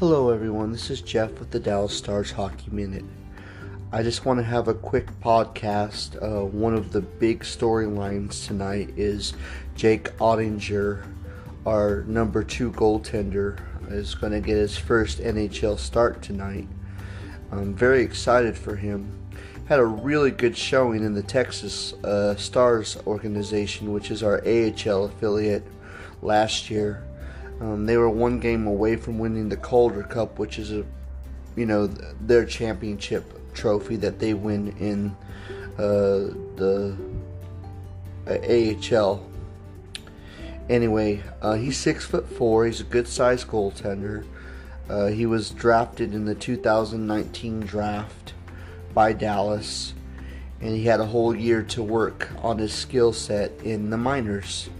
Hello, everyone. This is Jeff with the Dallas Stars Hockey Minute. I just want to have a quick podcast. Uh, one of the big storylines tonight is Jake Oettinger, our number two goaltender, is going to get his first NHL start tonight. I'm very excited for him. Had a really good showing in the Texas uh, Stars organization, which is our AHL affiliate, last year. Um, they were one game away from winning the Calder Cup, which is a, you know, their championship trophy that they win in uh, the uh, AHL. Anyway, uh, he's six foot four. He's a good sized goaltender. Uh, he was drafted in the 2019 draft by Dallas, and he had a whole year to work on his skill set in the minors.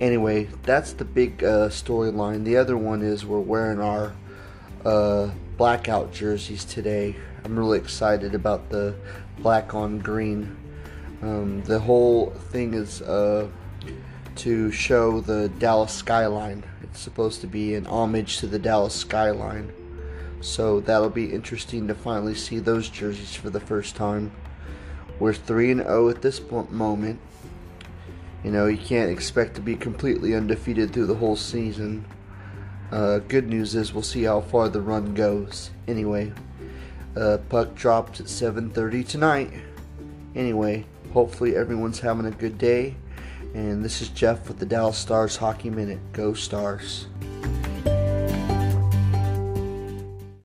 Anyway, that's the big uh, storyline. The other one is we're wearing our uh, blackout jerseys today. I'm really excited about the black on green. Um, the whole thing is uh, to show the Dallas skyline. It's supposed to be an homage to the Dallas skyline. So that'll be interesting to finally see those jerseys for the first time. We're 3 and 0 at this moment. You know, you can't expect to be completely undefeated through the whole season. Uh, good news is we'll see how far the run goes. Anyway, uh, puck dropped at 7:30 tonight. Anyway, hopefully everyone's having a good day. And this is Jeff with the Dallas Stars Hockey Minute. Go Stars!